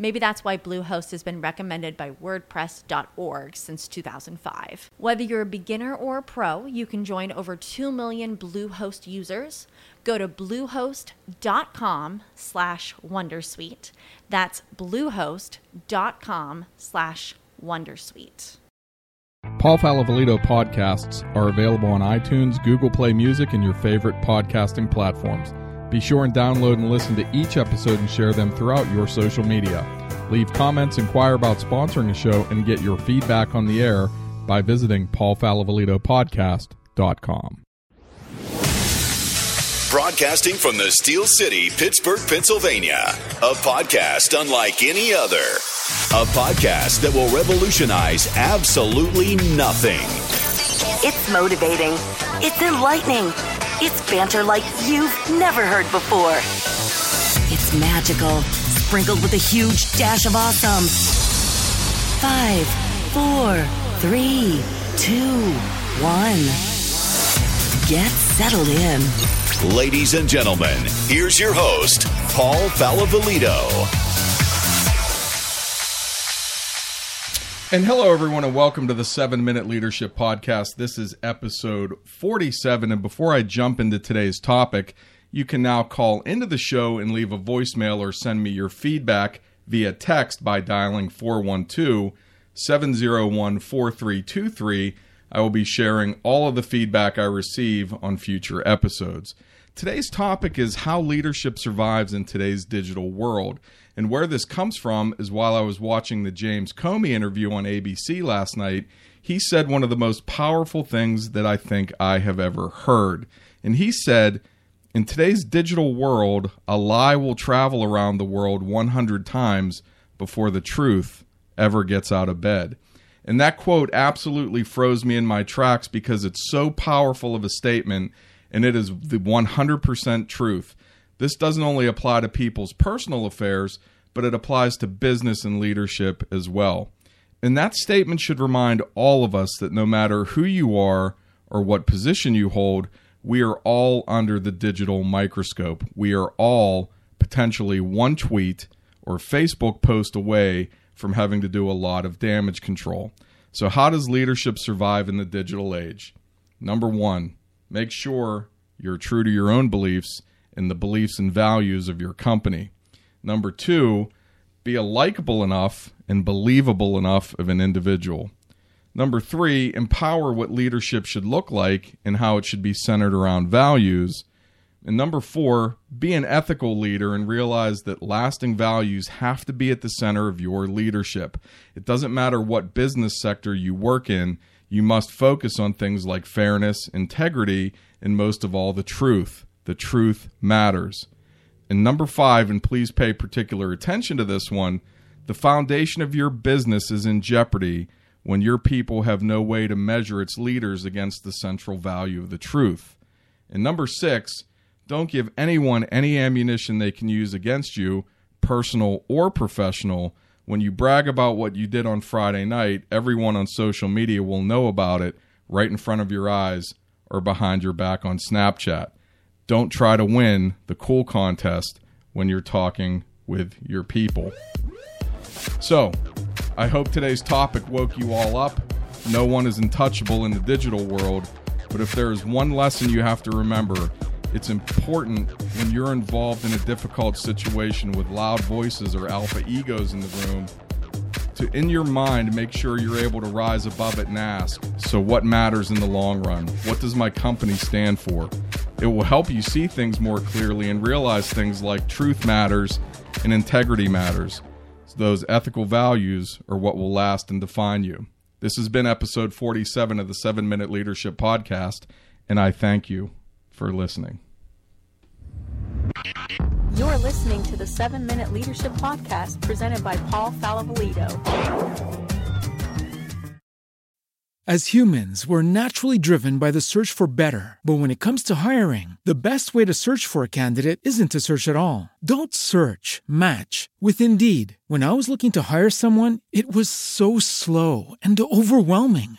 Maybe that's why Bluehost has been recommended by WordPress.org since 2005. Whether you're a beginner or a pro, you can join over 2 million Bluehost users. Go to bluehost.com slash Wondersuite. That's bluehost.com slash Wondersuite. Paul Falavolito podcasts are available on iTunes, Google Play Music, and your favorite podcasting platforms. Be sure and download and listen to each episode and share them throughout your social media. Leave comments, inquire about sponsoring a show, and get your feedback on the air by visiting paulfalavolitopodcast.com. Broadcasting from the Steel City, Pittsburgh, Pennsylvania. A podcast unlike any other. A podcast that will revolutionize absolutely nothing. It's motivating. It's enlightening. It's banter like you've never heard before. It's magical, sprinkled with a huge dash of awesome. Five, four, three, two, one. Get settled in. Ladies and gentlemen, here's your host, Paul Falavolito. And hello, everyone, and welcome to the Seven Minute Leadership Podcast. This is episode 47. And before I jump into today's topic, you can now call into the show and leave a voicemail or send me your feedback via text by dialing 412 701 4323. I will be sharing all of the feedback I receive on future episodes. Today's topic is how leadership survives in today's digital world. And where this comes from is while I was watching the James Comey interview on ABC last night, he said one of the most powerful things that I think I have ever heard. And he said, In today's digital world, a lie will travel around the world 100 times before the truth ever gets out of bed. And that quote absolutely froze me in my tracks because it's so powerful of a statement and it is the 100% truth. This doesn't only apply to people's personal affairs, but it applies to business and leadership as well. And that statement should remind all of us that no matter who you are or what position you hold, we are all under the digital microscope. We are all potentially one tweet or Facebook post away from having to do a lot of damage control. So, how does leadership survive in the digital age? Number one, make sure you're true to your own beliefs and the beliefs and values of your company. Number two, be a likable enough and believable enough of an individual. Number three, empower what leadership should look like and how it should be centered around values. And number four, be an ethical leader and realize that lasting values have to be at the center of your leadership. It doesn't matter what business sector you work in, you must focus on things like fairness, integrity, and most of all, the truth. The truth matters. And number five, and please pay particular attention to this one the foundation of your business is in jeopardy when your people have no way to measure its leaders against the central value of the truth. And number six, don't give anyone any ammunition they can use against you, personal or professional. When you brag about what you did on Friday night, everyone on social media will know about it right in front of your eyes or behind your back on Snapchat don't try to win the cool contest when you're talking with your people. So, I hope today's topic woke you all up. No one is untouchable in the digital world, but if there is one lesson you have to remember, it's important when you're involved in a difficult situation with loud voices or alpha egos in the room to, in your mind, make sure you're able to rise above it and ask so, what matters in the long run? What does my company stand for? It will help you see things more clearly and realize things like truth matters and integrity matters. So those ethical values are what will last and define you. This has been episode 47 of the 7 Minute Leadership Podcast, and I thank you for listening. You're listening to the 7 Minute Leadership Podcast presented by Paul Falavolito. As humans, we're naturally driven by the search for better. But when it comes to hiring, the best way to search for a candidate isn't to search at all. Don't search, match with Indeed. When I was looking to hire someone, it was so slow and overwhelming.